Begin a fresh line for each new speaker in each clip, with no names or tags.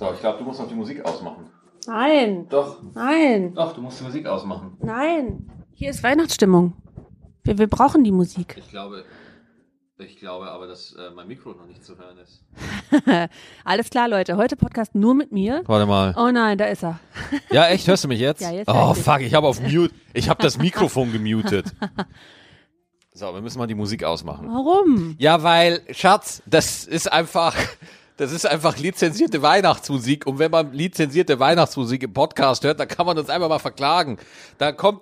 So, ich glaube, du musst noch die Musik ausmachen.
Nein,
Doch,
nein,
doch, du musst die Musik ausmachen.
nein. Hier ist Weihnachtsstimmung. Wir, wir brauchen die Musik.
Ich glaube, ich glaube aber, dass äh, mein Mikro noch nicht zu hören ist.
Alles klar, Leute. Heute Podcast nur mit mir.
Warte mal.
Oh nein, da ist er.
Ja, echt? Hörst du mich jetzt?
Ja, jetzt
Oh,
ich dich.
fuck, ich habe auf Mute. Ich habe das Mikrofon gemutet. So, wir müssen mal die Musik ausmachen.
Warum?
Ja, weil, Schatz, das ist einfach, das ist einfach lizenzierte Weihnachtsmusik. Und wenn man lizenzierte Weihnachtsmusik im Podcast hört, dann kann man uns einfach mal verklagen. Da kommt,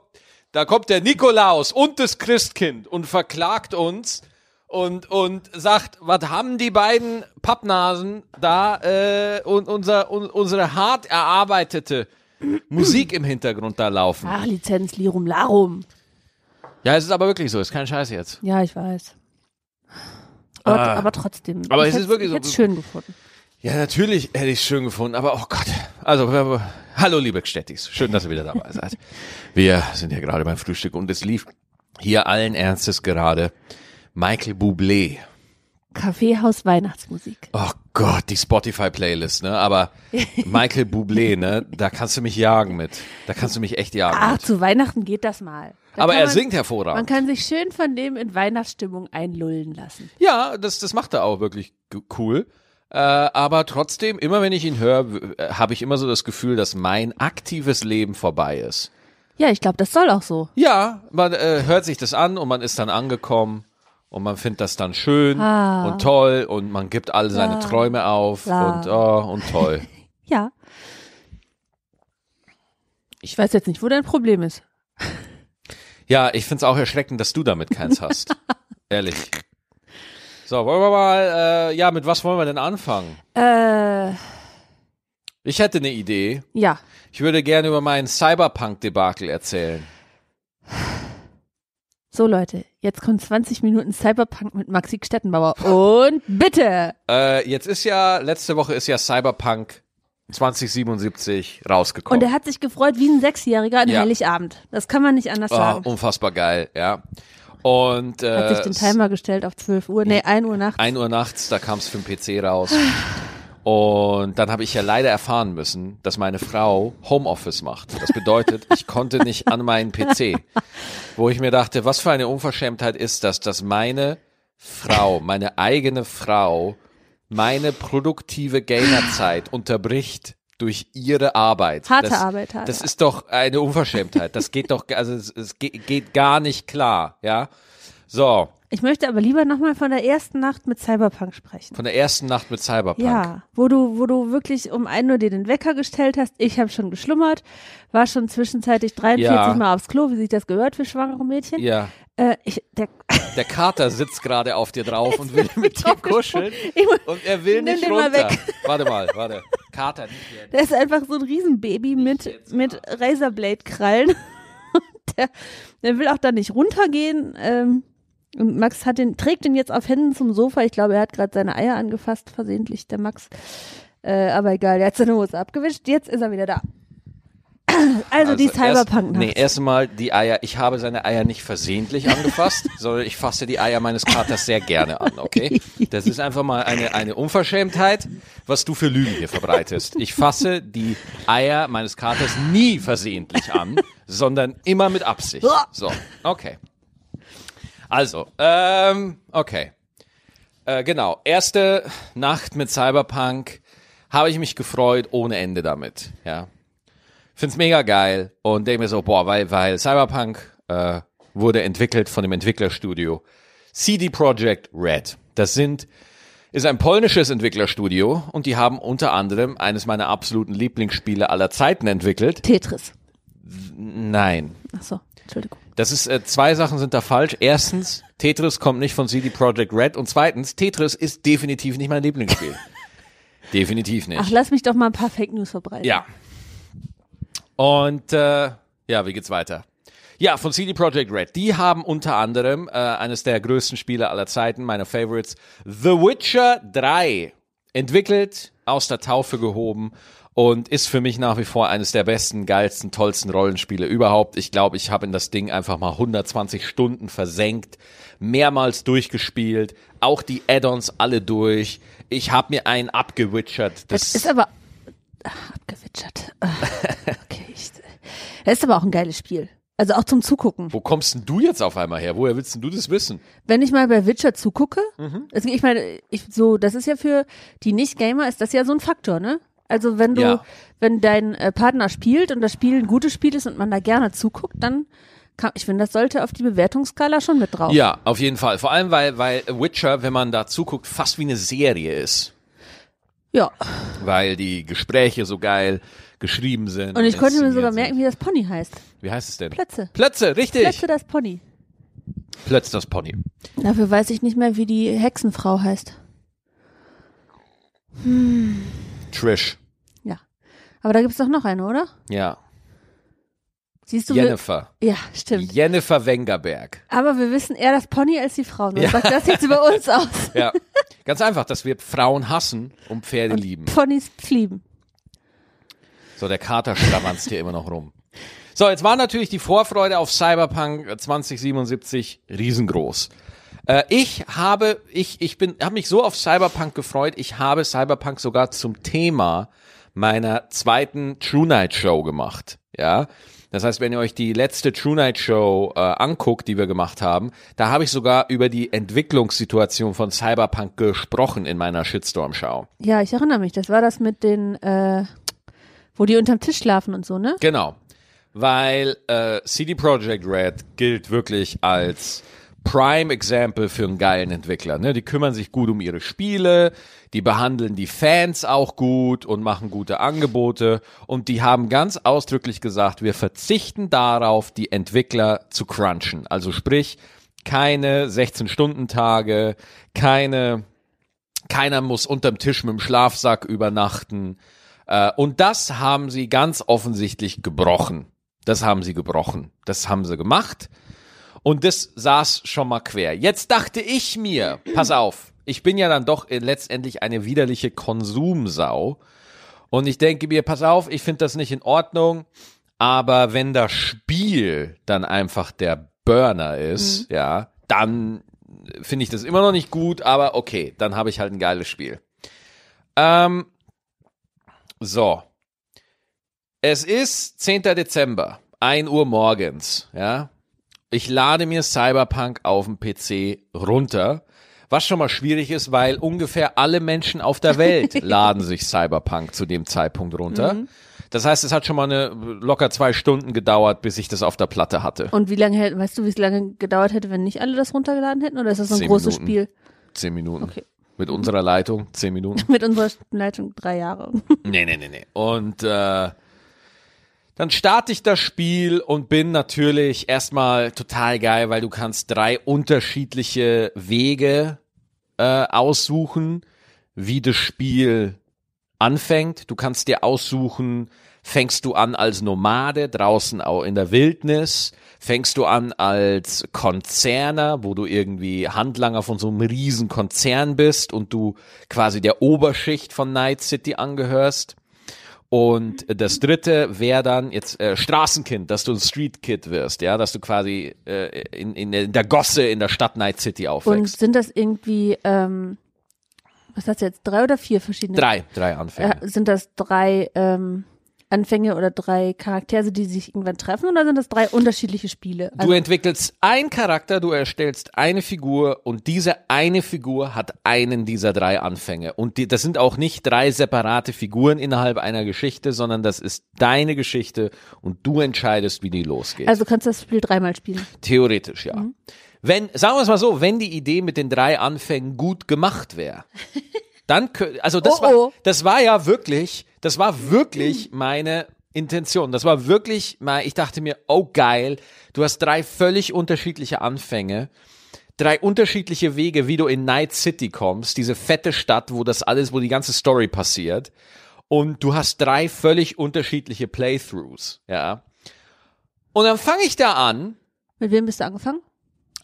da kommt der Nikolaus und das Christkind und verklagt uns und, und sagt, was haben die beiden Pappnasen da äh, und unser, un, unsere hart erarbeitete Musik im Hintergrund da laufen.
Ach, Lizenz, Lirum, Larum.
Ja, es ist aber wirklich so, ist kein Scheiß jetzt.
Ja, ich weiß. Aber,
Ah.
aber trotzdem.
Aber
ich
es ist wirklich
ich
so-
hätt's schön gefunden.
Ja, natürlich hätte ich es schön gefunden, aber oh Gott. Also, hallo liebe Gstettis, schön, dass ihr wieder dabei seid. Wir sind ja gerade beim Frühstück und es lief hier allen Ernstes gerade Michael Bublé.
Kaffeehaus Weihnachtsmusik.
Oh Gott, die Spotify-Playlist, ne? Aber Michael Bublé, ne? Da kannst du mich jagen mit. Da kannst du mich echt jagen
Ach,
mit.
zu Weihnachten geht das mal. Da
Aber er
man,
singt
Man
hervorragend.
kann sich schön von dem in Weihnachtsstimmung einlullen lassen.
Ja, das, das macht er auch wirklich cool. Äh, aber trotzdem, immer wenn ich ihn höre, äh, habe ich immer so das Gefühl, dass mein aktives Leben vorbei ist.
Ja, ich glaube, das soll auch so.
Ja, man äh, hört sich das an und man ist dann angekommen und man findet das dann schön
Ah.
und toll und man gibt alle seine
Ja.
Träume auf
Ja.
und oh, und toll.
Ja. Ich weiß jetzt nicht, wo dein Problem ist.
ja, ich find's auch erschreckend, dass du damit keins hast. Ehrlich. So, wollen wir mal, äh, ja, mit was wollen wir denn anfangen?
Äh,
Ich hätte eine Idee.
ja.
Ich würde gerne über meinen Cyberpunk-Debakel erzählen.
So Leute, jetzt kommt 20 Minuten Cyberpunk mit Maxi Stettenbauer. Und bitte!
Äh, jetzt ist ja, letzte Woche ist ja Cyberpunk 2077 rausgekommen.
Und er hat sich gefreut wie ein Sechsjähriger an
Ja.
Heiligabend. Das kann man nicht anders
Oh,
sagen.
unfassbar geil, ja. Und äh,
Hat sich den Timer gestellt auf 12 Uhr. Nee, 1 Uhr nachts.
1 Uhr nachts, da kam es für den PC raus. Und dann habe ich ja leider erfahren müssen, dass meine Frau Homeoffice macht. Das bedeutet, ich konnte nicht an meinen PC. Wo ich mir dachte, was für eine Unverschämtheit ist das, dass meine Frau, meine eigene Frau, meine produktive Gamerzeit unterbricht durch ihre Arbeit.
Harte
das,
Arbeit, harte
Das ist doch eine Unverschämtheit. Das geht doch, also es, es geht, geht gar nicht klar, ja. So,
Ich möchte aber lieber nochmal von der ersten Nacht mit Cyberpunk sprechen.
von der ersten Nacht mit Cyberpunk.
Ja, wo du, wo du wirklich um 1 Uhr dir den Wecker gestellt hast. Ich habe schon geschlummert, war schon zwischenzeitlich 43
Ja.
Mal aufs Klo, wie sich das gehört für schwangere Mädchen.
Ja,
Äh, ich, der,
der Kater sitzt gerade auf dir drauf und will mit dir kuscheln.
muss-
Und er will nicht runter.
weg.
Warte mal, warte. Kater, nicht jetzt.
der ist einfach so ein Riesenbaby mit,
jetzt
mit Razorblade-Krallen. der, der will auch da nicht runtergehen. Ähm, und Max hat den, trägt den jetzt auf Händen zum Sofa. Ich glaube, er hat gerade seine Eier angefasst, versehentlich, der Max. Äh, aber egal, der hat seine Hose abgewischt. Jetzt ist er wieder da. Also, die cyberpunk
erst, Nee, erstmal die Eier. Ich habe seine Eier nicht versehentlich angefasst, sondern ich fasse die Eier meines Katers sehr gerne an, okay? Das ist einfach mal eine, eine Unverschämtheit, was du für Lügen hier verbreitest. Ich fasse die Eier meines Katers nie versehentlich an, sondern immer mit Absicht. So, okay. Also, ähm, okay. Äh, genau, erste Nacht mit Cyberpunk habe ich mich gefreut ohne Ende damit, ja. Find's mega geil und denke mir so, boah, weil, weil Cyberpunk äh, wurde entwickelt von dem Entwicklerstudio CD Projekt Red. Das sind ist ein polnisches Entwicklerstudio und die haben unter anderem eines meiner absoluten Lieblingsspiele aller Zeiten entwickelt.
Tetris.
Nein,
Ach so, Entschuldigung.
das ist äh, zwei Sachen sind da falsch. Erstens, Tetris kommt nicht von CD Projekt Red und zweitens, Tetris ist definitiv nicht mein Lieblingsspiel. definitiv nicht.
Ach, lass mich doch mal ein paar Fake News verbreiten.
Ja. Und äh, ja, wie geht's weiter? Ja, von CD Projekt Red. Die haben unter anderem äh, eines der größten Spiele aller Zeiten, meiner Favorites, The Witcher 3, entwickelt, aus der Taufe gehoben und ist für mich nach wie vor eines der besten, geilsten, tollsten Rollenspiele überhaupt. Ich glaube, ich habe in das Ding einfach mal 120 Stunden versenkt, mehrmals durchgespielt, auch die Add-ons alle durch. Ich habe mir einen abgewitchert.
Das ist aber Ach, abgewitschert. Ah, Okay. Ich, das ist aber auch ein geiles Spiel. Also auch zum Zugucken.
Wo kommst denn du jetzt auf einmal her? Woher willst denn du das wissen?
Wenn ich mal bei Witcher zugucke,
Mhm.
also ich meine, ich, so, das ist ja für die Nicht-Gamer ist das ja so ein Faktor, ne? Also wenn du,
Ja.
wenn dein äh, Partner spielt und das Spiel ein gutes Spiel ist und man da gerne zuguckt, dann kann, ich finde, das sollte auf die Bewertungsskala schon mit drauf.
Ja, auf jeden Fall. Vor allem, weil, weil Witcher, wenn man da zuguckt, fast wie eine Serie ist.
Ja.
Weil die Gespräche so geil geschrieben sind.
Und ich konnte mir sogar
sind.
merken, wie das Pony heißt.
Wie heißt es denn?
Plötze.
Plötze, richtig.
Plötze das Pony.
Plötze das Pony.
Dafür weiß ich nicht mehr, wie die Hexenfrau heißt.
Trish.
Ja. Aber da gibt's doch noch eine, oder?
Ja.
Siehst du? wir-
Jennifer.
Ja, stimmt.
Jennifer Wengerberg.
Aber wir wissen eher das Pony als die Frau. Was sagt das jetzt über uns aus?
Ja. Ganz einfach, dass wir Frauen hassen und Pferde lieben.
Ponys flieben.
So, der Kater schlawanzt hier immer noch rum. So, jetzt war natürlich die Vorfreude auf Cyberpunk 2077 riesengroß. Äh, ich habe, ich, ich bin, habe mich so auf Cyberpunk gefreut. Ich habe Cyberpunk sogar zum Thema meiner zweiten True Night Show gemacht. Ja. Das heißt, wenn ihr euch die letzte True Night Show äh, anguckt, die wir gemacht haben, da habe ich sogar über die Entwicklungssituation von Cyberpunk gesprochen in meiner Shitstorm-Show.
Ja, ich erinnere mich. Das war das mit den, äh, wo die unterm Tisch schlafen und so, ne?
Genau. Weil äh, CD Projekt Red gilt wirklich als Prime Example für einen geilen Entwickler. Ne? Die kümmern sich gut um ihre Spiele, die behandeln die Fans auch gut und machen gute Angebote. Und die haben ganz ausdrücklich gesagt, wir verzichten darauf, die Entwickler zu crunchen. Also sprich, keine 16-Stunden-Tage, keine, keiner muss unterm Tisch mit dem Schlafsack übernachten. Äh, und das haben sie ganz offensichtlich gebrochen. Das haben sie gebrochen. Das haben sie gemacht. Und das saß schon mal quer. Jetzt dachte ich mir, pass auf, ich bin ja dann doch letztendlich eine widerliche Konsumsau. Und ich denke mir, pass auf, ich finde das nicht in Ordnung. Aber wenn das Spiel dann einfach der Burner ist, ja, dann finde ich das immer noch nicht gut, aber okay, dann habe ich halt ein geiles Spiel. Ähm, so. Es ist 10. Dezember, 1 Uhr morgens, ja. Ich lade mir Cyberpunk auf dem PC runter, was schon mal schwierig ist, weil ungefähr alle Menschen auf der Welt laden sich Cyberpunk zu dem Zeitpunkt runter. Das heißt, es hat schon mal eine locker zwei Stunden gedauert, bis ich das auf der Platte hatte.
Und wie lange, weißt du, wie es lange gedauert hätte, wenn nicht alle das runtergeladen hätten? Oder ist das so ein
Zehn
großes
Minuten.
Spiel?
Zehn Minuten.
Okay.
Mit unserer Leitung, zehn Minuten.
Mit unserer Leitung drei Jahre.
Nee, nee, nee, nee. Und äh, dann starte ich das Spiel und bin natürlich erstmal total geil, weil du kannst drei unterschiedliche Wege äh, aussuchen, wie das Spiel anfängt. Du kannst dir aussuchen, fängst du an als Nomade draußen auch in der Wildnis, fängst du an als Konzerner, wo du irgendwie Handlanger von so einem riesen Konzern bist und du quasi der Oberschicht von Night City angehörst. Und das dritte wäre dann jetzt äh, Straßenkind, dass du ein Street Kid wirst, ja, dass du quasi äh, in, in, der Gosse in der Stadt Night City
Und
aufwächst.
sind das irgendwie, ähm, was hast du jetzt, drei oder vier verschiedene?
Drei, drei Anfänge.
Äh, sind das drei ähm, Anfänge oder drei Charaktere, die sich irgendwann treffen oder sind das drei unterschiedliche Spiele? Also,
Du entwickelst einen Charakter, du erstellst eine Figur und diese eine Figur hat einen dieser drei Anfänge. Und die, das sind auch nicht drei separate Figuren innerhalb einer Geschichte, sondern das ist deine Geschichte und du entscheidest, wie die losgeht.
also kannst du das Spiel dreimal spielen.
Theoretisch, ja. Wenn, sagen wir es mal so, wenn die Idee mit den drei Anfängen gut gemacht wäre, dann, also das
Oh,
war,
oh.
das war ja wirklich, das war wirklich meine Intention. Das war wirklich mal, ich dachte mir, oh geil, du hast drei völlig unterschiedliche Anfänge, drei unterschiedliche Wege, wie du in Night City kommst, diese fette Stadt, wo das alles, wo die ganze Story passiert. Und du hast drei völlig unterschiedliche Playthroughs, ja. Und dann fange ich da an,
Mit wem bist du angefangen?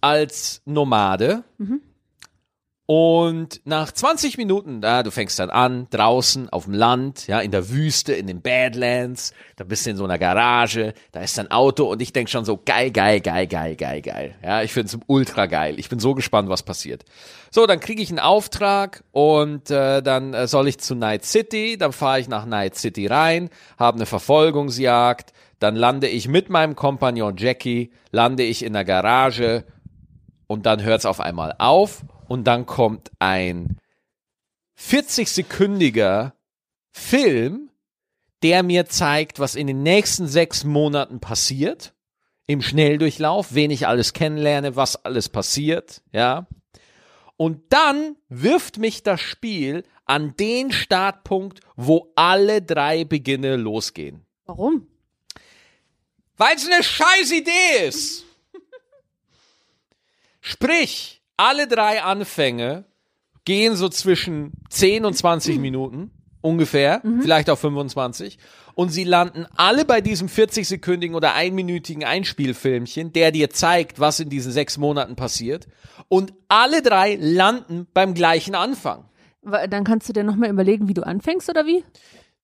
als Nomade Und nach 20 Minuten, da, du fängst dann an, draußen auf dem Land, ja, in der Wüste, in den Badlands, da bist du in so einer Garage, da ist ein Auto und ich denk schon so, geil, geil, geil, geil, geil, geil. Ja, ich find's ultra geil. Ich bin so gespannt, was passiert. So, dann kriege ich einen Auftrag und äh, dann äh, soll ich zu Night City, dann fahre ich nach Night City rein, habe eine Verfolgungsjagd, dann lande ich mit meinem Kompagnon Jackie, lande ich in der Garage und dann hört's auf einmal auf und dann kommt ein 40-sekündiger Film, der mir zeigt, was in den nächsten sechs Monaten passiert. Im Schnelldurchlauf, wen ich alles kennenlerne, was alles passiert, ja. Und dann wirft mich das Spiel an den Startpunkt, wo alle drei Beginne losgehen.
Warum?
Weil es eine scheiß Idee ist. Sprich, alle drei Anfänge gehen so zwischen 10 und 20 Minuten ungefähr, vielleicht auch 25. Und sie landen alle bei diesem 40-sekündigen oder einminütigen Einspielfilmchen, der dir zeigt, was in diesen sechs Monaten passiert. Und alle drei landen beim gleichen Anfang.
Dann kannst du dir nochmal überlegen, wie du anfängst oder wie?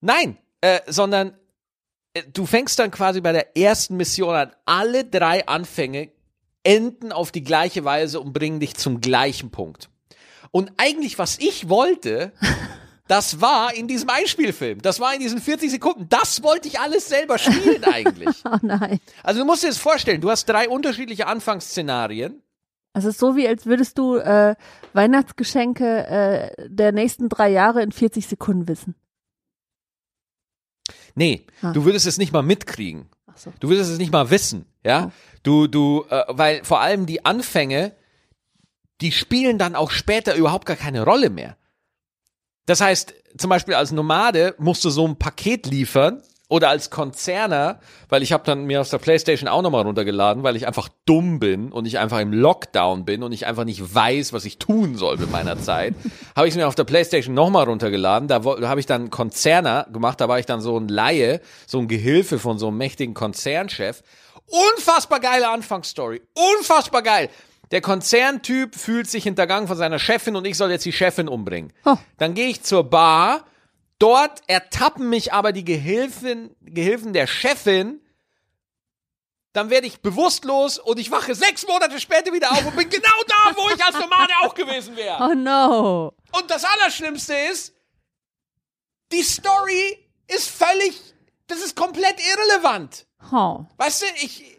Nein, äh, sondern äh, du fängst dann quasi bei der ersten Mission an. Alle drei Anfänge enden auf die gleiche Weise und bringen dich zum gleichen Punkt. Und eigentlich, was ich wollte, das war in diesem Einspielfilm. Das war in diesen 40 Sekunden. Das wollte ich alles selber spielen eigentlich.
Oh nein.
Also du musst dir das vorstellen, du hast drei unterschiedliche Anfangsszenarien.
Es ist so, wie als würdest du äh, Weihnachtsgeschenke äh, der nächsten drei Jahre in 40 Sekunden wissen.
Nee,
Ah.
du würdest es nicht mal mitkriegen.
So.
Du würdest es nicht mal wissen, ja? Du, du, äh, weil vor allem die Anfänge, die spielen dann auch später überhaupt gar keine Rolle mehr. Das heißt, zum Beispiel als Nomade musst du so ein Paket liefern oder als Konzerner, weil ich habe dann mir aus der Playstation auch nochmal runtergeladen, weil ich einfach dumm bin und ich einfach im Lockdown bin und ich einfach nicht weiß, was ich tun soll mit meiner Zeit, habe ich mir auf der Playstation nochmal runtergeladen. Da, habe ich dann Konzerner gemacht, da war ich dann so ein Laie, so ein Gehilfe von so einem mächtigen Konzernchef. Unfassbar geile Anfangsstory. Unfassbar geil. Der Konzerntyp fühlt sich hintergangen von seiner Chefin und ich soll jetzt die Chefin umbringen.
Oh.
Dann gehe ich zur Bar. Dort ertappen mich aber die Gehilfen, Gehilfen der Chefin. Dann werde ich bewusstlos und ich wache sechs Monate später wieder auf und bin genau da, wo ich als Nomade auch gewesen wäre.
Oh no.
Und das Allerschlimmste ist, die Story ist völlig, das ist komplett irrelevant.
Oh.
Weißt du, ich,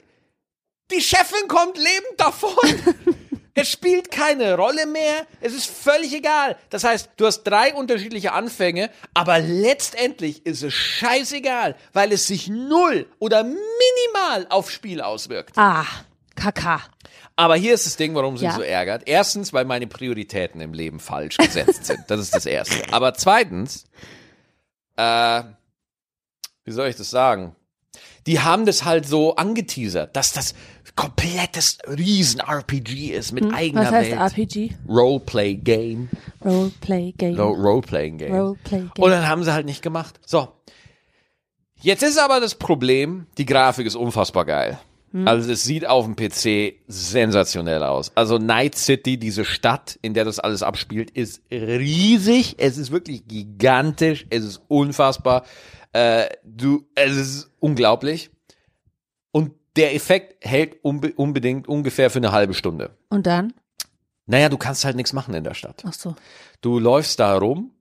die Chefin kommt lebend davon. es spielt keine Rolle mehr. Es ist völlig egal. Das heißt, du hast drei unterschiedliche Anfänge, aber letztendlich ist es scheißegal, weil es sich null oder minimal aufs Spiel auswirkt.
Ah, Kaka.
Aber hier ist das Ding, warum sie
Ja.
so ärgert. Erstens, weil meine Prioritäten im Leben falsch gesetzt sind. Das ist das Erste. Aber zweitens, äh, wie soll ich das sagen? Die haben das halt so angeteasert, dass das komplettes Riesen-RPG ist mit eigener
Hm, Was heißt
Welt.
RPG?
Roleplay-Game.
Roleplay Game.
Ro Roleplaying-Game.
Roleplay Game.
Und dann haben sie halt nicht gemacht. So. Jetzt ist aber das Problem, die Grafik ist unfassbar geil. Also es sieht auf dem PC sensationell aus. Also Night City, diese Stadt, in der das alles abspielt, ist riesig. Es ist wirklich gigantisch. Es ist unfassbar. Äh, du, es ist unglaublich. Und der Effekt hält unbe unbedingt ungefähr für eine halbe Stunde.
Und dann?
Naja, du kannst halt nichts machen in der Stadt.
Ach so.
Du läufst da rum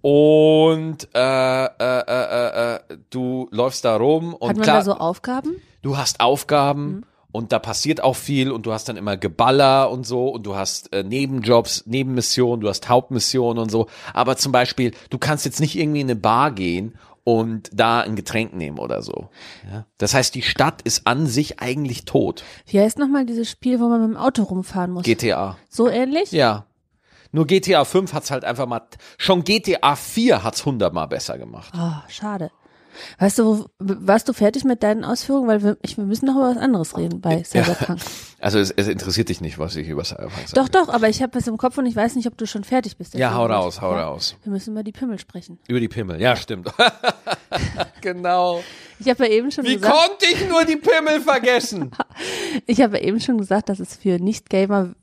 und äh, äh, äh, äh, du läufst da rum und
Hat man
klar,
da so Aufgaben?
du hast Aufgaben und da passiert auch viel und du hast dann immer Geballer und so und du hast äh, Nebenjobs, Nebenmissionen, du hast Hauptmissionen und so. Aber zum Beispiel, du kannst jetzt nicht irgendwie in eine Bar gehen und da ein Getränk nehmen oder so. Ja? Das heißt, die Stadt ist an sich eigentlich tot.
Wie heißt nochmal dieses Spiel, wo man mit dem Auto rumfahren muss?
GTA.
so ähnlich?
Ja. Nur GTA 5 hat's halt einfach mal, schon GTA 4 hat's hundertmal besser gemacht.
Oh, schade. Weißt du, wo, warst du fertig mit deinen Ausführungen? Weil wir, ich, wir müssen noch über was anderes reden bei Cyberpunk.
Also es, es interessiert dich nicht, was ich über Cyberpunk sage.
Doch, doch, aber ich habe es im Kopf und ich weiß nicht, ob du schon fertig bist.
Ja, hau raus, hau
ja,
raus.
Wir müssen über die Pimmel sprechen.
Über die Pimmel, ja, stimmt. genau.
Ich habe ja eben schon
Wie
gesagt,
konnte ich nur die Pimmel vergessen?
ich habe ja eben schon gesagt, dass es für Nicht-Gamer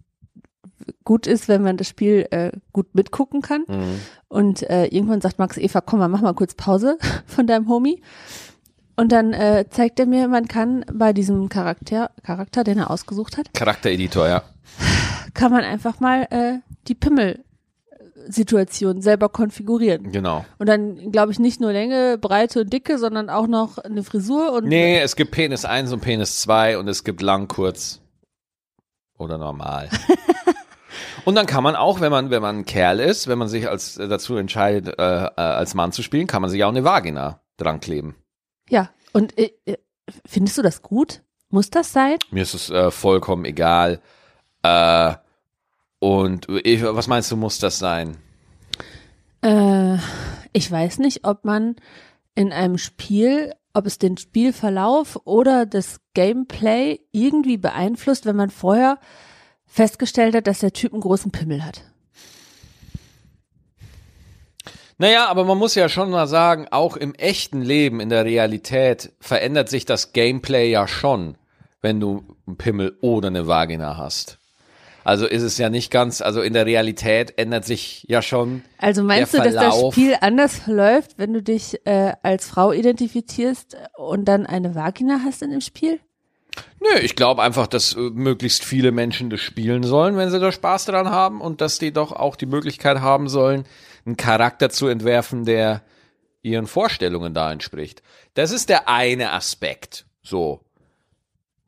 gut ist, wenn man das Spiel äh, gut mitgucken kann.
Mhm.
Und äh, irgendwann sagt Max, Eva, komm mal, mach mal kurz Pause von deinem Homie. Und dann äh, zeigt er mir, man kann bei diesem Charakter, Charakter, den er ausgesucht hat,
Charaktereditor, ja.
kann man einfach mal äh, die Pimmel-Situation selber konfigurieren.
Genau.
Und dann, glaube ich, nicht nur Länge, Breite und Dicke, sondern auch noch eine Frisur und
Nee, es gibt Penis 1 und Penis 2 und es gibt lang, kurz oder normal. und dann kann man auch, wenn man, wenn man ein Kerl ist, wenn man sich als äh, dazu entscheidet, äh, äh, als Mann zu spielen, kann man sich auch eine Vagina dran kleben.
ja. Und äh, äh, findest du das gut? Muss das sein?
Mir ist es äh, vollkommen egal. Äh, und ich, was meinst du, muss das sein?
Äh, ich weiß nicht, ob man in einem Spiel, ob es den Spielverlauf oder das Gameplay irgendwie beeinflusst, wenn man vorher festgestellt hat, dass der Typ einen großen Pimmel hat.
Naja, aber man muss ja schon mal sagen, auch im echten Leben, in der Realität, verändert sich das Gameplay ja schon, wenn du einen Pimmel oder eine Vagina hast. Also ist es ja nicht ganz, also in der Realität ändert sich ja schon.
Also meinst du, dass das Spiel anders verläuft, wenn du dich äh, als Frau identifizierst und dann eine Vagina hast in dem Spiel?
Nö, ich glaube einfach, dass äh, möglichst viele Menschen das spielen sollen, wenn sie da Spaß dran haben und dass die doch auch die Möglichkeit haben sollen, einen Charakter zu entwerfen, der ihren Vorstellungen da entspricht. Das ist der eine Aspekt. So.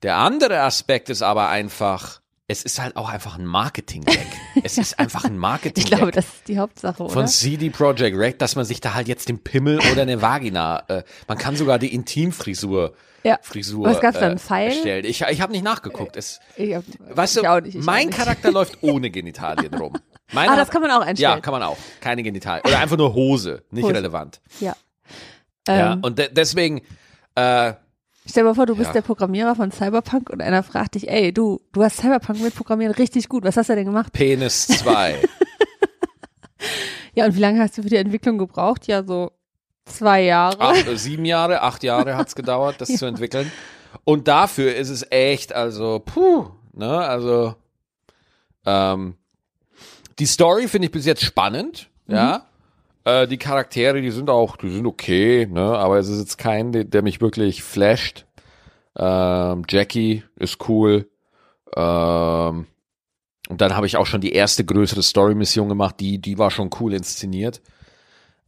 Der andere Aspekt ist aber einfach, es ist halt auch einfach ein Marketing-Gag. es ist einfach ein
Ich
Marketing-Gag.
glaube, das ist die Hauptsache, oder?
Von CD Projekt Red, dass man sich da halt jetzt den Pimmel oder eine Vagina, äh, man kann sogar die Intimfrisur
Ja.
Frisur
Was gab's
äh,
einen Pfeil?
Ich, ich habe nicht nachgeguckt. Es,
Ich hab,
weißt
ich
du,
nicht, ich
mein. Charakter läuft ohne Genitalien rum. Meiner
Ah, das kann man auch
Ja,
einstellen.
kann man auch. Keine Genitalien. Oder einfach nur Hose. Nicht
Hose.
relevant.
Ja.
ja,
Ähm,
und de deswegen, äh,
Stell dir mal vor, du bist
Ja.
der Programmierer von Cyberpunk und einer fragt dich, ey, du, du hast Cyberpunk mit Programmieren richtig gut. Was hast du denn gemacht?
Penis 2.
Ja, und wie lange hast du für die Entwicklung gebraucht? Ja, so zwei Jahre.
acht, äh, sieben Jahre, acht Jahre hat's gedauert, das zu entwickeln. Und dafür ist es echt, also, puh, ne, also, ähm, die Story finde ich bis jetzt spannend, ja. Äh, die Charaktere, die sind auch, die sind okay, ne, aber es ist jetzt kein, der, mich wirklich flasht. Ähm, Jackie ist cool. Ähm, und dann habe ich auch schon die erste größere Story-Mission gemacht, die, die war schon cool inszeniert.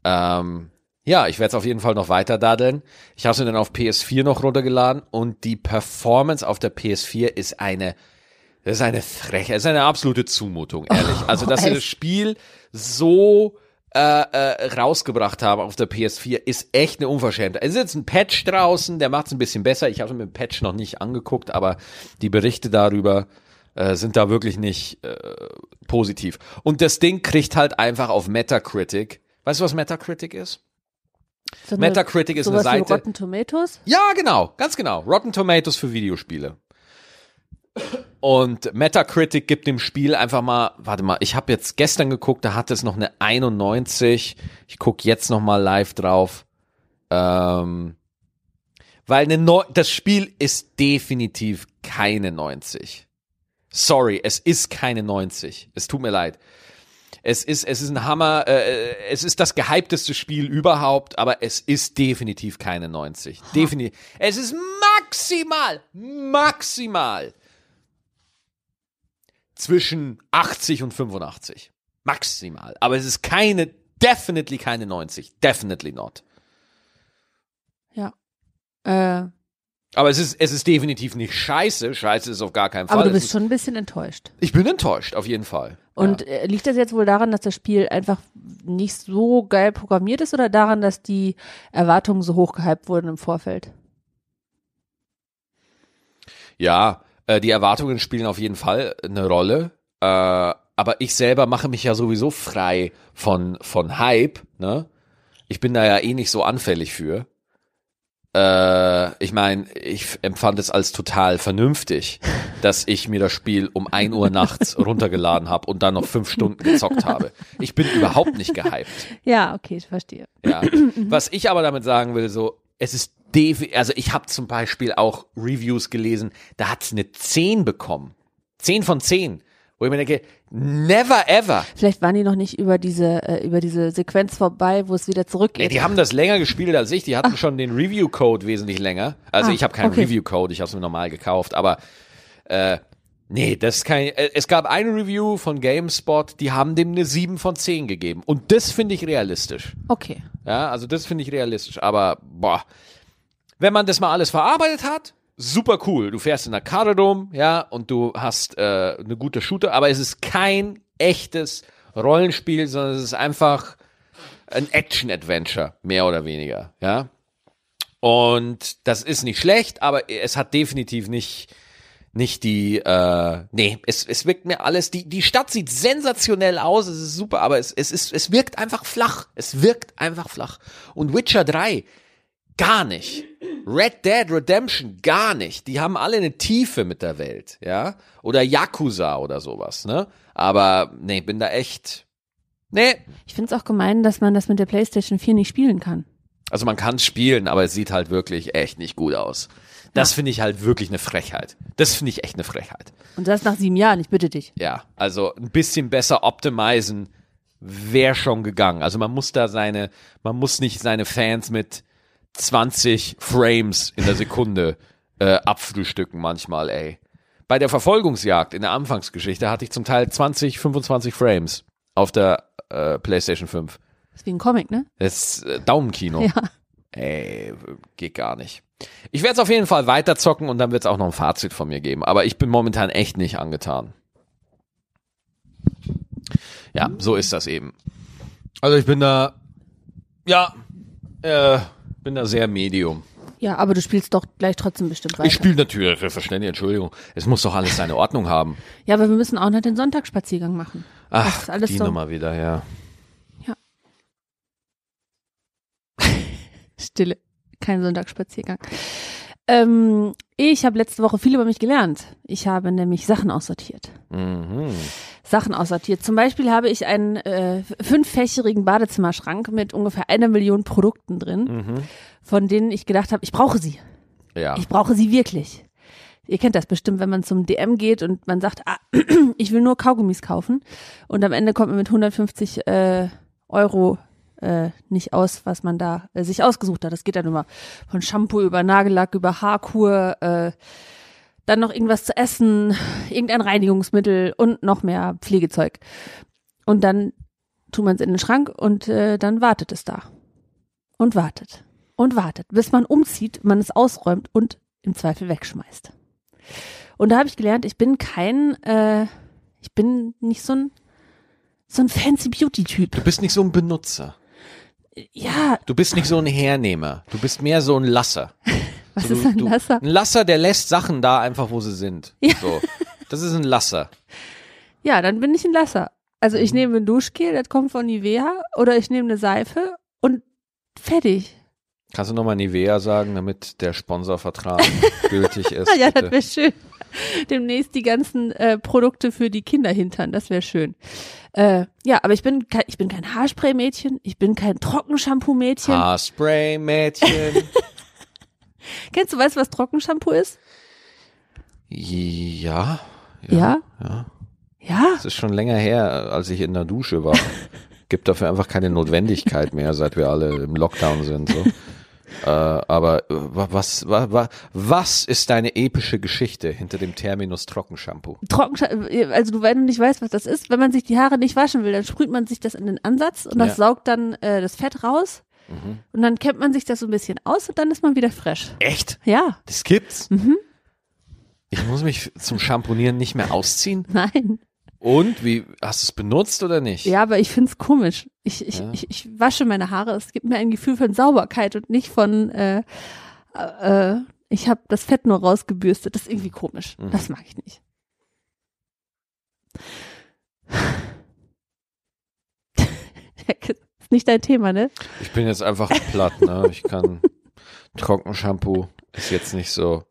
Ähm, ja, ich werde es auf jeden Fall noch weiter daddeln. Ich habe sie dann auf PS4 noch runtergeladen und die Performance auf der PS4 ist eine, das ist eine Frechheit, ist eine absolute Zumutung, ehrlich. Also, dass sie
echt?
das Spiel so äh, äh, rausgebracht haben auf der PS4, ist echt eine Unverschämtheit. Es ist jetzt ein Patch draußen, der macht es ein bisschen besser. Ich habe mir den Patch noch nicht angeguckt, aber die Berichte darüber äh, sind da wirklich nicht äh, positiv. Und das Ding kriegt halt einfach auf Metacritic. Weißt du, was Metacritic ist?
So eine-
Metacritic ist eine Seite.
Rotten Tomatoes.
Ja, genau, ganz genau. Rotten Tomatoes für Videospiele. Und Metacritic gibt dem Spiel einfach mal, warte mal, ich habe jetzt gestern geguckt, da hat es noch eine 91. Ich guck jetzt noch mal live drauf. Ähm, weil eine Neu das Spiel ist definitiv keine 90. Sorry, es ist keine 90. Es tut mir leid. Es ist, es ist ein Hammer, äh, es ist das gehypteste Spiel überhaupt, aber es ist definitiv keine 90. Definitiv. Es ist maximal, maximal zwischen 80 und 85. Maximal. Aber es ist keine, definitely keine 90. Definitely not.
Ja. Äh,
Aber es ist, es ist definitiv nicht scheiße. Scheiße ist auf gar keinen Fall.
aber du bist
ist,
schon ein bisschen enttäuscht.
ich bin enttäuscht, auf jeden Fall.
Und
ja.
äh, liegt das jetzt wohl daran, dass das Spiel einfach nicht so geil programmiert ist oder daran, dass die Erwartungen so hoch gehypt wurden im Vorfeld?
Ja, äh, die Erwartungen spielen auf jeden Fall eine Rolle. Äh, aber ich selber mache mich ja sowieso frei von, von Hype. Ne? Ich bin da ja eh nicht so anfällig für. Äh, ich meine, ich empfand es als total vernünftig, dass ich mir das Spiel um 1 Uhr nachts runtergeladen habe und dann noch fünf Stunden gezockt habe. Ich bin überhaupt nicht gehypt.
Ja, okay, ich verstehe.
Ja. Was ich aber damit sagen will, so, es ist also ich habe zum Beispiel auch Reviews gelesen, da hat's eine 10 bekommen. 10 von 10. Wo ich mir denke, never ever.
Vielleicht waren die noch nicht über diese, äh, über diese Sequenz vorbei, wo es wieder
Nee,
zurückgeht.
die haben das länger gespielt als ich. Die hatten schon den Review-Code wesentlich länger. Also
Ah,
ich habe keinen
okay.
Review-Code, ich habe es mir normal gekauft. Aber äh, nee, das ist kein. Äh, es gab eine Review von GameSpot, die haben dem eine 7 von 10 gegeben. Und das finde ich realistisch.
okay.
Ja, also das finde ich realistisch. Aber boah, wenn man das mal alles verarbeitet hat, super cool. Du fährst in der Karre rum, ja, und du hast äh, eine gute Shooter, aber es ist kein echtes Rollenspiel, sondern es ist einfach ein Action-Adventure, mehr oder weniger, ja. Und das ist nicht schlecht, aber es hat definitiv nicht nicht die, äh, nee, es, es wirkt mir alles, die, die Stadt sieht sensationell aus, es ist super, aber es, es ist, es wirkt einfach flach. Es wirkt einfach flach. Und Witcher 3, gar nicht. Red Dead Redemption, gar nicht. Die haben alle eine Tiefe mit der Welt, ja. Oder Yakuza oder sowas, ne? Aber, nee, bin da echt, nee.
Ich finde es auch gemein, dass man das mit der PlayStation 4 nicht spielen kann.
Also man kann spielen, aber es sieht halt wirklich echt nicht gut aus. Das finde ich halt wirklich eine Frechheit. Das finde ich echt eine Frechheit.
Und das nach sieben Jahren, ich bitte dich.
Ja, also ein bisschen besser optimizen wäre schon gegangen. Also man muss da seine, man muss nicht seine Fans mit 20 Frames in der Sekunde äh, abfrühstücken manchmal, ey. Bei der Verfolgungsjagd in der Anfangsgeschichte hatte ich zum Teil 20, 25 Frames auf der äh, PlayStation 5.
Das ist wie ein Comic, ne?
Das ist äh, Daumenkino.
Ja.
Ey, geht gar nicht. Ich werde es auf jeden Fall weiterzocken und dann wird es auch noch ein Fazit von mir geben. Aber ich bin momentan echt nicht angetan. Ja, so ist das eben. Also ich bin da, ja, äh, bin da sehr medium.
Ja, aber du spielst doch gleich trotzdem bestimmt weiter.
Ich spiele natürlich, verständlich, Entschuldigung. Es muss doch alles seine Ordnung haben.
ja, aber wir müssen auch noch den Sonntagsspaziergang machen. Das
Ach,
ist alles
die
so.
Nummer wieder, ja.
Stille. Kein Sonntagsspaziergang. Ähm, ich habe letzte Woche viel über mich gelernt. Ich habe nämlich Sachen aussortiert.
Mhm.
Sachen aussortiert. Zum Beispiel habe ich einen äh, fünffächerigen Badezimmerschrank mit ungefähr einer Million Produkten drin,
Mhm.
von denen ich gedacht habe, ich brauche sie.
Ja.
Ich brauche sie wirklich. Ihr kennt das bestimmt, wenn man zum DM geht und man sagt, ah, ich will nur Kaugummis kaufen und am Ende kommt man mit 150 äh, Euro äh, nicht aus, was man da äh, sich ausgesucht hat. Das geht dann immer von Shampoo über Nagellack, über Haarkur, äh, dann noch irgendwas zu essen, irgendein Reinigungsmittel und noch mehr Pflegezeug. Und dann tut man es in den Schrank und äh, dann wartet es da. Und wartet. Und wartet, bis man umzieht, man es ausräumt und im Zweifel wegschmeißt. Und da habe ich gelernt, ich bin kein, äh, ich bin nicht so ein, so ein fancy Beauty-Typ.
Du bist nicht so ein Benutzer.
Ja,
Du bist nicht so ein Hernehmer. Du bist mehr so ein Lasser.
was
So,
ist
du,
ein
du,
Lasser?
Ein Lasser, der lässt Sachen da einfach, wo sie sind.
Ja.
So. Das ist ein Lasser.
Ja, dann bin ich ein Lasser. Also ich nehme ein Duschgel, das kommt von Nivea, oder ich nehme eine Seife und fertig.
Kannst du nochmal Nivea sagen, damit der Sponsorvertrag gültig ist?
ja, das
bitte?
wäre schön. Demnächst die ganzen äh, Produkte für die Kinder hintern, das wäre schön. Äh, ja, aber ich bin kein, ich bin kein Haarspray-Mädchen, ich bin kein Trockenshampoo-Mädchen.
Haarspray, Mädchen.
Kennst du, weißt du, was Trockenshampoo ist?
ja.
Ja?
ja.
Ja?
Das ist schon länger her, als ich in der Dusche war. Gibt dafür einfach keine Notwendigkeit mehr, seit wir alle im Lockdown sind. So. Äh, aber äh, wa- was, wa, wa, was ist deine epische Geschichte hinter dem Terminus Trockenshampoo?
Trockenshampoo, also du, wenn du nicht weißt, was das ist, wenn man sich die Haare nicht waschen will, dann sprüht man sich das in den Ansatz und das
Ja.
saugt dann äh, das Fett raus. Und dann kämmt man sich das so ein bisschen aus und dann ist man wieder fresh.
Echt?
Ja,
Das gibt's? Ich muss mich zum Shampoonieren nicht mehr ausziehen?
nein.
Und wie hast du es benutzt oder nicht?
Ja, aber ich find's komisch. Ich, ich,
Ja.
ich, ich wasche meine Haare. Es gibt mir ein Gefühl von Sauberkeit und nicht von, äh, äh, ich habe das Fett nur rausgebürstet. Das ist irgendwie komisch.
Mhm.
Das mag ich nicht. ist nicht dein Thema, ne?
Ich bin jetzt einfach platt, ne? Ich kann Trockenshampoo ist jetzt nicht so.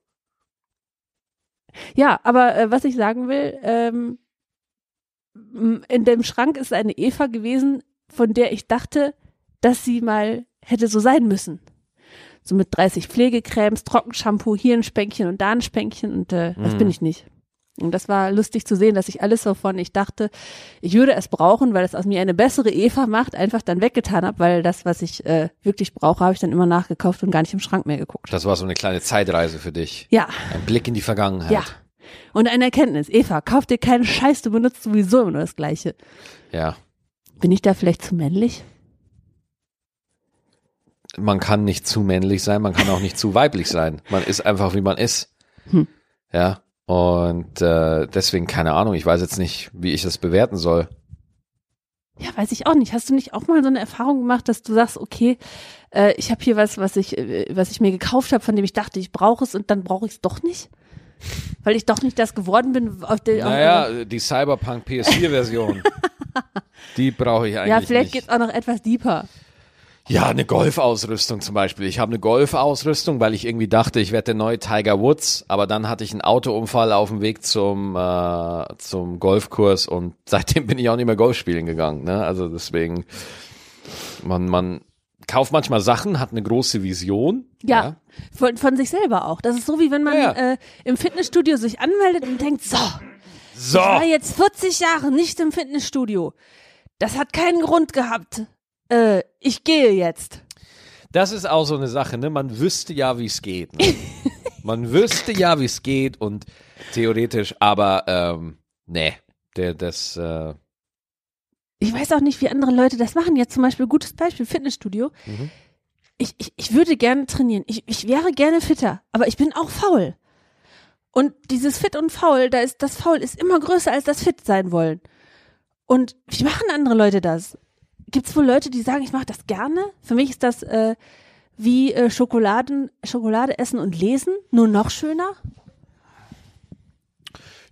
Ja, aber äh, was ich sagen will, ähm, in dem Schrank ist eine Eva gewesen, von der ich dachte, dass sie mal hätte so sein müssen. So mit 30 Pflegecremes, Trockenshampoo, hier ein Spänkchen und da ein Spänkchen und äh, das
Mhm.
bin ich nicht. Und das war lustig zu sehen, dass ich alles, wovon ich dachte, ich würde es brauchen, weil es aus mir eine bessere Eva macht, einfach dann weggetan habe, weil das, was ich äh, wirklich brauche, habe ich dann immer nachgekauft und gar nicht im Schrank mehr geguckt.
Das war so eine kleine Zeitreise für dich.
Ja,
Ein Blick in die Vergangenheit.
ja. Und eine Erkenntnis, Eva, kauf dir keinen Scheiß, du benutzt sowieso immer nur das Gleiche.
ja.
Bin ich da vielleicht zu männlich?
Man kann nicht zu männlich sein, man kann auch nicht zu weiblich sein. Man ist einfach, wie man ist.
Hm.
Ja. Und äh, deswegen, keine Ahnung, ich weiß jetzt nicht, wie ich das bewerten soll.
Ja, weiß ich auch nicht. Hast du nicht auch mal so eine Erfahrung gemacht, dass du sagst, okay, äh, ich habe hier was, was ich, äh, was ich mir gekauft habe, von dem ich dachte, ich brauche es und dann brauche ich es doch nicht? Weil ich doch nicht das geworden bin, auf der.
Naja, die Cyberpunk PS4-Version. die brauche ich eigentlich
ja, vielleicht
nicht.
geht's auch noch etwas deeper.
Ja, eine Golfausrüstung zum Beispiel. Ich habe eine Golfausrüstung, weil ich irgendwie dachte, ich werde der neue Tiger Woods, aber dann hatte ich einen Autounfall auf dem Weg zum äh, zum Golfkurs und seitdem bin ich auch nicht mehr Golf spielen gegangen. Ne? Also deswegen, man man kauft manchmal Sachen, hat eine große Vision.
Ja, Von, von sich selber auch. Das ist so, wie wenn man
Ja, ja.
Äh, im Fitnessstudio sich anmeldet und denkt, so,
So.
ich war jetzt 40 Jahre nicht im Fitnessstudio. Das hat keinen Grund gehabt. Äh, ich gehe jetzt.
Das ist auch so eine Sache, ne? Man wüsste ja, wie es geht. Ne? Man wüsste ja, wie es geht und theoretisch, aber ähm, nee, der das äh,
Ich weiß auch nicht, wie andere Leute das machen. Jetzt zum Beispiel, gutes Beispiel, Fitnessstudio.
Mhm.
Ich, ich, ich würde gerne trainieren. Ich, ich wäre gerne fitter, aber ich bin auch faul. Und dieses Fit und Faul, da ist das Faul ist immer größer als das Fit sein wollen. Und wie machen andere Leute das? Gibt es wohl Leute, die sagen, ich mache das gerne? Für mich ist das äh, wie äh, Schokoladen, Schokolade essen und lesen, nur noch schöner.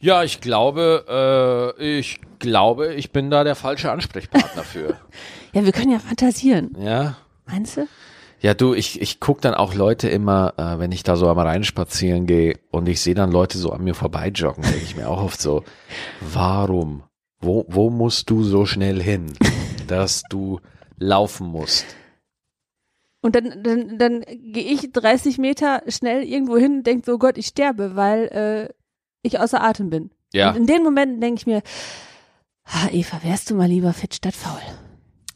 Ja, ich glaube, äh, ich glaube, ich bin da der falsche Ansprechpartner für.
Ja, wir können ja fantasieren.
ja.
Meinst du?
Ja, du, ich, ich guck dann auch Leute immer, äh, wenn ich da so am Rhein spazieren gehe und ich sehe dann Leute so an mir vorbeijoggen, denke ich mir auch oft so, warum? Wo, wo musst du so schnell hin, dass du laufen musst?
Und dann, dann, dann gehe ich 30 Meter schnell irgendwo hin und denke so, Gott, ich sterbe, weil äh, ich außer Atem bin.
Ja.
Und in den Momenten denke ich mir, ah, Eva, wärst du mal lieber fit statt faul.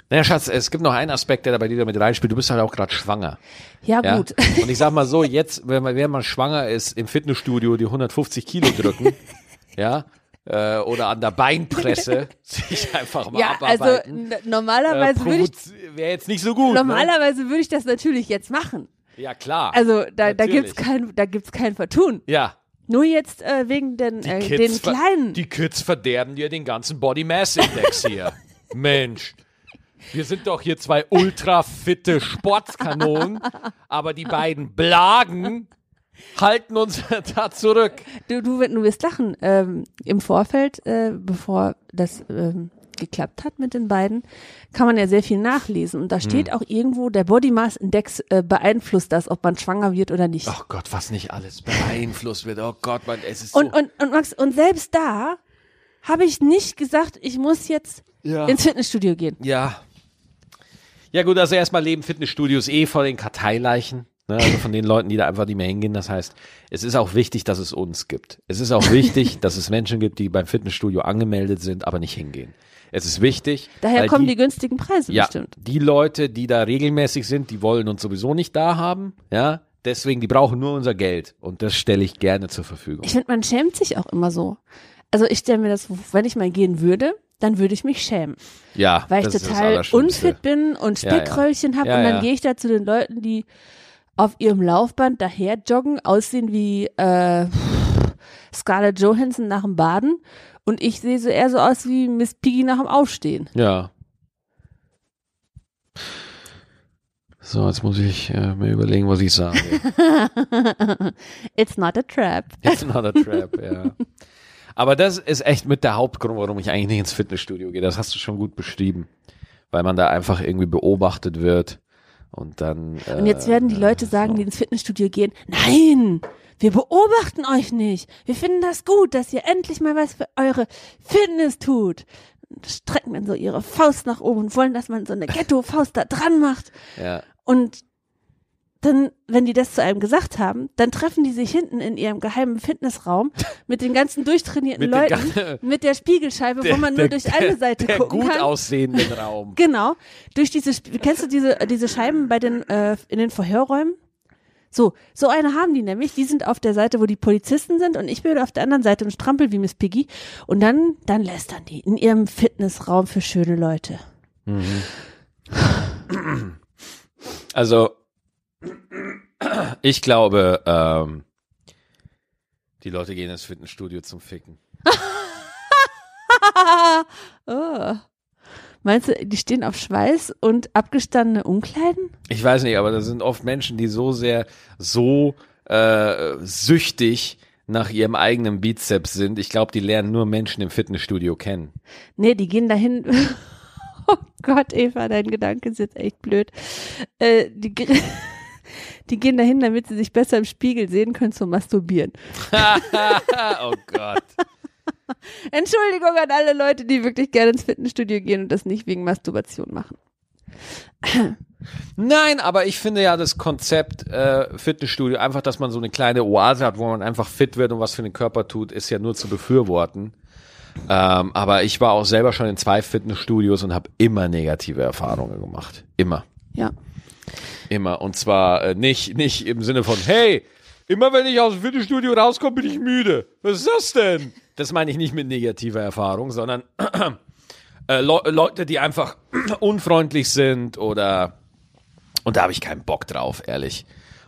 Naja, Schatz, es gibt noch einen Aspekt, der da bei dir damit reinspielt. Du bist halt auch gerade schwanger.
Ja,
Ja?
gut.
Und ich sag mal so, jetzt, wenn man, wenn man schwanger ist, im Fitnessstudio die 150 Kilo drücken, ja, äh, oder an der Beinpresse sich einfach mal
Ja, also
abarbeiten.
n- normalerweise würde ich,
wäre jetzt nicht so gut. Ne?
normalerweise würde ich das natürlich jetzt machen.
Ja, klar.
Also da, da
Natürlich.
gibt's kein, da gibt's kein Vertun.
ja,
Nur jetzt äh, wegen den, äh, den kleinen.
die Kids verderben dir den ganzen Body Mass Index hier. Mensch. Wir sind doch hier zwei ultra fitte Sportskanonen, aber die beiden Blagen halten uns da zurück.
Du, du, du wirst lachen. Ähm, Im Vorfeld, äh, bevor das ähm, geklappt hat mit den beiden, kann man ja sehr viel nachlesen. Und da steht auch irgendwo, der Body Mass Index äh, beeinflusst das, ob man schwanger wird oder nicht.
Oh Gott, was nicht alles beeinflusst wird. Oh Gott, man, es ist
und,
so.
und, und Max, und selbst da habe ich nicht gesagt, ich muss jetzt
Ja.
ins Fitnessstudio gehen.
Ja. Ja gut, also erstmal leben Fitnessstudios eh vor den Karteileichen. Ne, also von den Leuten, die da einfach nicht mehr hingehen. Das heißt, es ist auch wichtig, dass es uns gibt. Es ist auch wichtig, dass es Menschen gibt, die beim Fitnessstudio angemeldet sind, aber nicht hingehen. Es ist wichtig.
Daher kommen die, günstigen Preise
ja,
bestimmt.
die Leute, die da regelmäßig sind, die wollen uns sowieso nicht da haben. Ja, deswegen, die brauchen nur unser Geld. Und das stelle ich gerne zur Verfügung.
Ich finde, man schämt sich auch immer so. Also ich stelle mir das, wenn ich mal gehen würde, dann würde ich mich schämen.
Ja,
weil ich total unfit bin und
Ja, ja.
Spickröllchen habe
Ja,
und dann
ja.
gehe ich da zu den Leuten, die auf ihrem Laufband daher joggen, aussehen wie äh, Scarlett Johansson nach dem Baden und ich sehe so eher so aus wie Miss Piggy nach dem Aufstehen.
Ja. So, jetzt muss ich äh, mir überlegen, was ich sage.
It's not a trap.
It's not a trap, ja. Aber das ist echt mit der Hauptgrund, warum ich eigentlich nicht ins Fitnessstudio gehe. Das hast du schon gut beschrieben. Weil man da einfach irgendwie beobachtet wird und dann. Äh,
Und jetzt werden die Leute sagen, die ins Fitnessstudio gehen, nein, wir beobachten euch nicht. Wir finden das gut, dass ihr endlich mal was für eure Fitness tut. Und strecken dann so ihre Faust nach oben und wollen, dass man so eine Ghetto-Faust da dran macht.
Ja.
Und dann, wenn die das zu einem gesagt haben, dann treffen die sich hinten in ihrem geheimen Fitnessraum mit den ganzen durchtrainierten
Mit
Leuten,
gan-
mit der Spiegelscheibe, wo man nur durch eine Seite
der
gucken
gut
kann.
aussehenden Raum.
Genau. Durch diese, kennst du diese, diese Scheiben bei den, äh, in den Verhörräumen? So, so eine haben die nämlich. Die sind auf der Seite, wo die Polizisten sind und ich bin auf der anderen Seite und strampel wie Miss Piggy. Und dann, dann lästern die in ihrem Fitnessraum für schöne Leute.
Also, ich glaube, ähm, die Leute gehen ins Fitnessstudio zum Ficken.
oh. Meinst du, die stehen auf Schweiß und abgestandene Umkleiden?
Ich weiß nicht, aber das sind oft Menschen, die so sehr, so äh, süchtig nach ihrem eigenen Bizeps sind. Ich glaube, die lernen nur Menschen im Fitnessstudio kennen.
Nee, die gehen dahin. Oh Gott, Eva, dein Gedanke ist jetzt echt blöd. Äh, die, die gehen dahin, damit sie sich besser im Spiegel sehen können zum Masturbieren.
oh Gott.
Entschuldigung an alle Leute, die wirklich gerne ins Fitnessstudio gehen und das nicht wegen Masturbation machen.
Nein, aber ich finde ja das Konzept äh, Fitnessstudio, einfach, dass man so eine kleine Oase hat, wo man einfach fit wird und was für den Körper tut, ist ja nur zu befürworten. Ähm, aber ich war auch selber schon in zwei Fitnessstudios und habe immer negative Erfahrungen gemacht. Immer.
Ja.
Immer. Und zwar äh, nicht, nicht im Sinne von, hey, immer wenn ich aus dem Fitnessstudio rauskomme, bin ich müde. Was ist das denn? Das meine ich nicht mit negativer Erfahrung, sondern äh, Le Leute, die einfach unfreundlich sind oder und da habe ich keinen Bock drauf, ehrlich.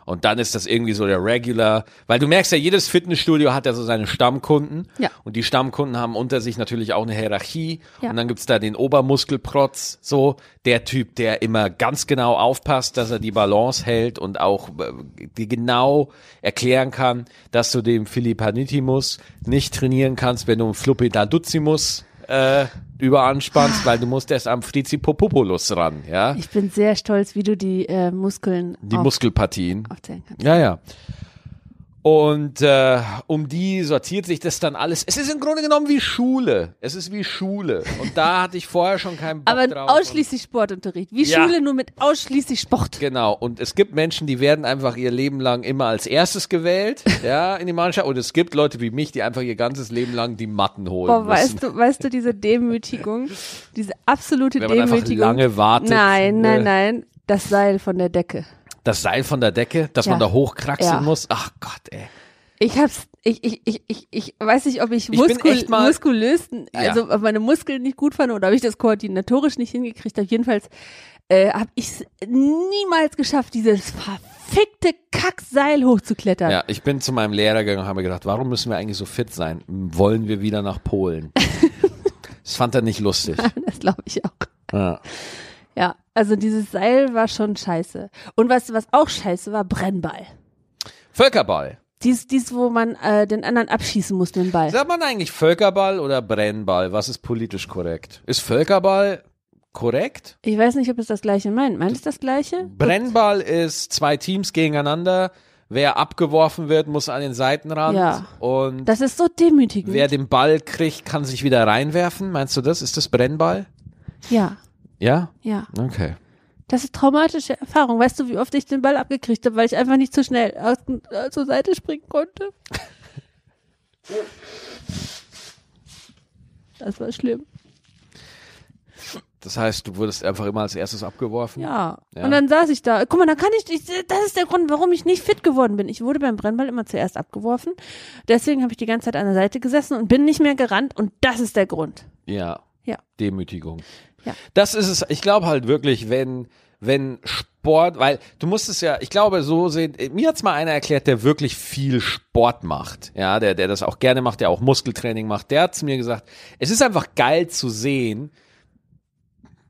Und dann ist das irgendwie so der Regular, weil du merkst ja, jedes Fitnessstudio hat ja so seine Stammkunden.
Ja.
Und die Stammkunden haben unter sich natürlich auch eine Hierarchie.
Ja.
Und dann gibt's da den Obermuskelprotz, so der Typ, der immer ganz genau aufpasst, dass er die Balance hält und auch äh, genau erklären kann, dass du den Philippanitimus nicht trainieren kannst, wenn du einen Fluppedaduzimus äh, überanspannst, weil du musst erst am Frizipopopulus ran, ja?
Ich bin sehr stolz, wie du die äh, Muskeln
Die
auf,
Muskelpartien.
aufzählen kannst.
Ja, ja. Und äh, um die sortiert sich das dann alles. Es ist im Grunde genommen wie Schule. Es ist wie Schule. Und da hatte ich vorher schon keinen Bock
Aber
drauf.
ausschließlich Sportunterricht. Wie
Ja.
Schule nur mit ausschließlich Sport.
Genau. Und es gibt Menschen, die werden einfach ihr Leben lang immer als erstes gewählt, ja, in die Mannschaft. Und es gibt Leute wie mich, die einfach ihr ganzes Leben lang die Matten holen
Boah,
müssen.
weißt du, weißt du, diese Demütigung, diese absolute
Wenn man einfach
Demütigung.
lange wartet.
Nein, nein,
äh,
nein. Das Seil von der Decke.
Das Seil von der Decke, dass
Ja.
man da hochkraxeln
Ja.
muss. Ach Gott, ey.
Ich hab's, ich, ich, ich, ich, ich weiß nicht, ob ich, Muskul,
echt mal-
muskulös, also ob meine Muskeln nicht gut fand oder ob ich das koordinatorisch nicht hingekriegt habe. Jedenfalls äh, habe ich es niemals geschafft, dieses verfickte Kackseil hochzuklettern.
Ja, ich bin zu meinem Lehrer gegangen und habe mir gedacht, warum müssen wir eigentlich so fit sein? Wollen wir wieder nach Polen? das fand er nicht lustig.
Das glaube ich auch.
Ja.
Ja, also dieses Seil war schon scheiße. Und du, was auch scheiße war? Brennball.
Völkerball.
Dies, dies, wo man äh, den anderen abschießen muss mit dem Ball.
Sagt man eigentlich Völkerball oder Brennball? Was ist politisch korrekt? Ist Völkerball korrekt?
Ich weiß nicht, ob es das gleiche meint. Meint es das gleiche?
Brennball ist zwei Teams gegeneinander. Wer abgeworfen wird, muss an den Seitenrand.
Ja.
Und
Das ist so demütigend.
wer den Ball kriegt, kann sich wieder reinwerfen. Meinst du das? Ist das Brennball?
ja,
Ja?
ja.
Okay.
Das ist traumatische Erfahrung. Weißt du, wie oft ich den Ball abgekriegt habe, weil ich einfach nicht zu schnell aus, äh, zur Seite springen konnte? Das war schlimm.
Das heißt, du wurdest einfach immer als erstes abgeworfen?
Ja.
Ja.
Und dann saß ich da. Guck mal, da kann ich, ich, das ist der Grund, warum ich nicht fit geworden bin. Ich wurde beim Brennball immer zuerst abgeworfen. Deswegen habe ich die ganze Zeit an der Seite gesessen und bin nicht mehr gerannt. Und das ist der Grund.
Ja.
Ja.
Demütigung.
Ja.
Das ist es, ich glaube halt wirklich, wenn, wenn Sport, weil du musst es ja, ich glaube, so sehen, mir hat's mal einer erklärt, der wirklich viel Sport macht, ja, der, der das auch gerne macht, der auch Muskeltraining macht, der hat zu mir gesagt, es ist einfach geil zu sehen,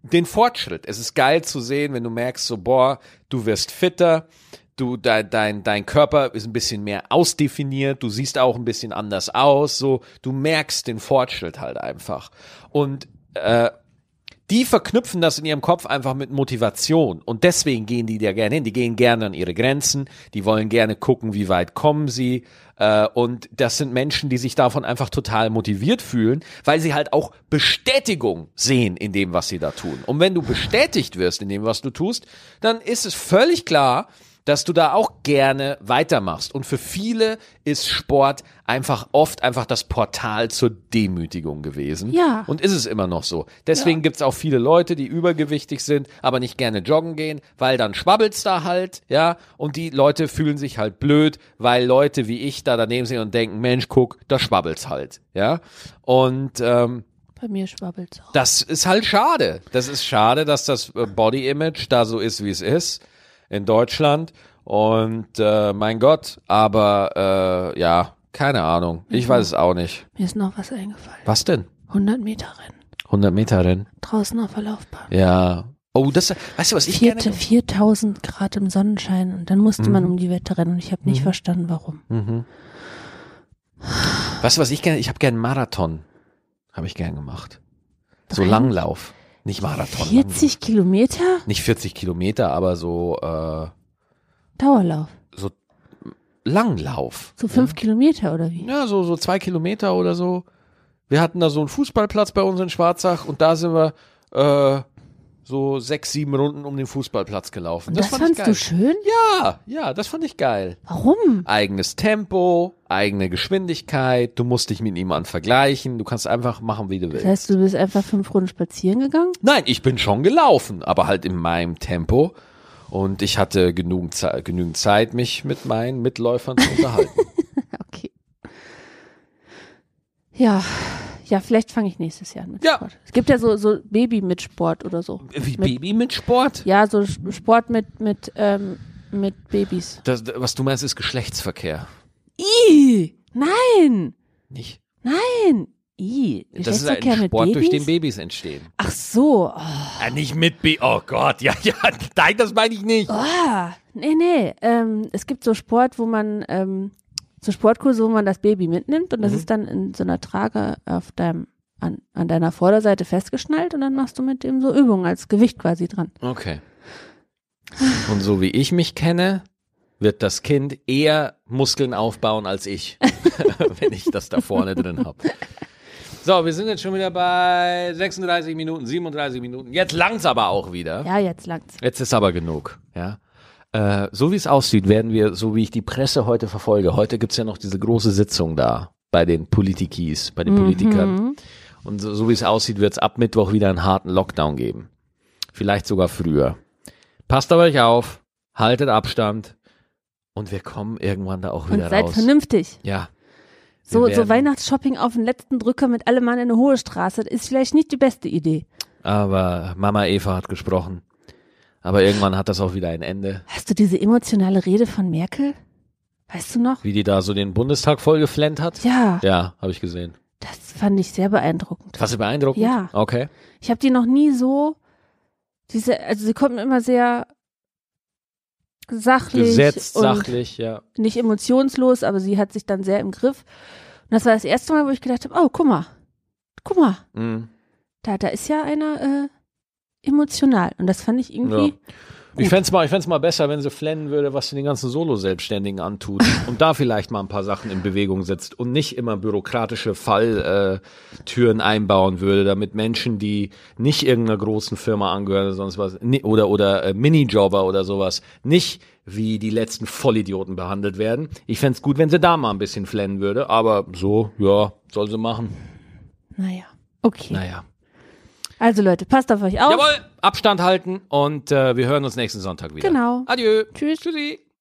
den Fortschritt. Es ist geil zu sehen, wenn du merkst, so, boah, du wirst fitter, du, dein, dein, dein Körper ist ein bisschen mehr ausdefiniert, du siehst auch ein bisschen anders aus, so, du merkst den Fortschritt halt einfach. Und äh, die verknüpfen das in ihrem Kopf einfach mit Motivation. Und deswegen gehen die da gerne hin. Die gehen gerne an ihre Grenzen. Die wollen gerne gucken, wie weit kommen sie. Äh, und das sind Menschen, die sich davon einfach total motiviert fühlen, weil sie halt auch Bestätigung sehen in dem, was sie da tun. Und wenn du bestätigt wirst in dem, was du tust, dann ist es völlig klar, dass du da auch gerne weitermachst. Und für viele ist Sport einfach oft einfach das Portal zur Demütigung gewesen.
Ja.
Und ist es immer noch so. Deswegen gibt's auch viele Leute, die übergewichtig sind, aber nicht gerne joggen gehen, weil dann schwabbelt's da halt, ja. Und die Leute fühlen sich halt blöd, weil Leute wie ich da daneben sind und denken, Mensch, guck, da schwabbelt's halt, ja. Und ähm,
Bei mir schwabbelt's auch.
das ist halt schade. Das ist schade, dass das äh, Body Image da so ist, wie es ist in Deutschland. Und äh, mein Gott, aber äh, ja, keine Ahnung. Ich weiß es auch nicht.
Mir ist noch was eingefallen.
Was denn?
100 Meter Rennen.
100 Meter Rennen?
Draußen auf der Laufbahn.
Ja. Oh, das, weißt du, was ich
Vierte,
gerne...
4000 Grad im Sonnenschein und dann musste
Mhm.
man um die Wette rennen und ich habe nicht verstanden, warum.
Weißt du, was ich gerne... Ich habe gerne Marathon. Habe ich gern gemacht. So? Langlauf. Nicht Marathon.
40 Kilometer
Langlauf. Nicht 40 Kilometer, aber so, äh,
Dauerlauf.
so Langlauf.
So fünf Kilometer oder wie?
Ja, so, so zwei Kilometer oder so. Wir hatten da so einen Fußballplatz bei uns in Schwarzach und da sind wir äh, so sechs, sieben Runden um den Fußballplatz gelaufen.
Und das,
fand ich
fandst du schön?
Ja, ja, das fand ich geil.
Warum?
Eigenes Tempo, eigene Geschwindigkeit, du musst dich mit niemandem vergleichen, du kannst einfach machen, wie du willst.
Das heißt, du bist einfach fünf Runden spazieren gegangen?
Nein, ich bin schon gelaufen, aber halt in meinem Tempo. Und ich hatte genügend, Ze genügend Zeit, mich mit meinen Mitläufern zu unterhalten.
Okay. Ja, ja, vielleicht fange ich nächstes Jahr an mit
Ja.
Sport. Es gibt ja so, so Baby mit Sport oder so.
Wie
Mit-
Baby mit Sport?
Ja, so Sport mit, mit, ähm, mit Babys.
Das, was du meinst, ist Geschlechtsverkehr.
Ih, nein,
Nicht?
nein. Ih,
Das ist ein Sport, durch den Babys entstehen.
Ach so. Oh,
Ja, nicht mit Baby. Oh Gott, ja, ja, nein, das meine ich nicht.
ah, nee, nee. Ähm, es gibt so Sport, wo man, ähm, so Sportkurse, wo man das Baby mitnimmt und das
Mhm.
ist dann in so einer Trage auf deinem, an, an deiner Vorderseite festgeschnallt und dann machst du mit dem so Übungen als Gewicht quasi dran.
Okay. Und so wie ich mich kenne, wird das Kind eher Muskeln aufbauen als ich, wenn ich das da vorne drin habe. So, wir sind jetzt schon wieder bei 36 Minuten, 37 Minuten. Jetzt langt's aber auch wieder.
Ja, jetzt langt's.
Jetzt ist aber genug, ja. Äh, so wie es aussieht, werden wir, so wie ich die Presse heute verfolge, heute gibt's ja noch diese große Sitzung da bei den Politikis, bei den Politikern.
Mhm.
Und so, so wie es aussieht, wird's ab Mittwoch wieder einen harten Lockdown geben. Vielleicht sogar früher. Passt auf euch auf, haltet Abstand und wir kommen irgendwann da auch
Und
wieder
seid
raus.
vernünftig.
Ja.
So, so Weihnachtsshopping auf den letzten Drücker mit allem Mann in eine hohe Straße ist vielleicht nicht die beste Idee.
Aber Mama Eva hat gesprochen. Aber irgendwann hat das auch wieder ein Ende.
Hast du diese emotionale Rede von Merkel? Weißt du noch?
Wie die da so den Bundestag vollgeflennt hat.
Ja,
Ja, habe ich gesehen.
das fand ich sehr beeindruckend.
Fast du beeindruckend?
Ja.
Okay.
Ich habe die noch nie so, diese, also sie kommt mir immer sehr sachlich
Gesetzt, sachlich, ja.
nicht emotionslos, aber sie hat sich dann sehr im Griff. Und das war das erste Mal, wo ich gedacht habe, oh, guck mal, guck mal,
Mhm.
da, da ist ja einer äh, emotional. Und das fand ich irgendwie,
Ich fänd's mal, ich fänd's mal besser, wenn sie flennen würde, was sie den ganzen Solo-Selbstständigen antut und da vielleicht mal ein paar Sachen in Bewegung setzt und nicht immer bürokratische Falltüren äh, Türen einbauen würde, damit Menschen, die nicht irgendeiner großen Firma angehören oder sonst was, oder, oder äh, Minijobber oder sowas, nicht wie die letzten Vollidioten behandelt werden. Ich fänd's gut, wenn sie da mal ein bisschen flennen würde, aber so, ja, soll sie machen.
naja, okay.
Naja.
Also Leute, passt auf euch auf.
Jawohl, Abstand halten und äh, wir hören uns nächsten Sonntag wieder.
Genau.
Adieu.
Tschüss.
Tschüssi.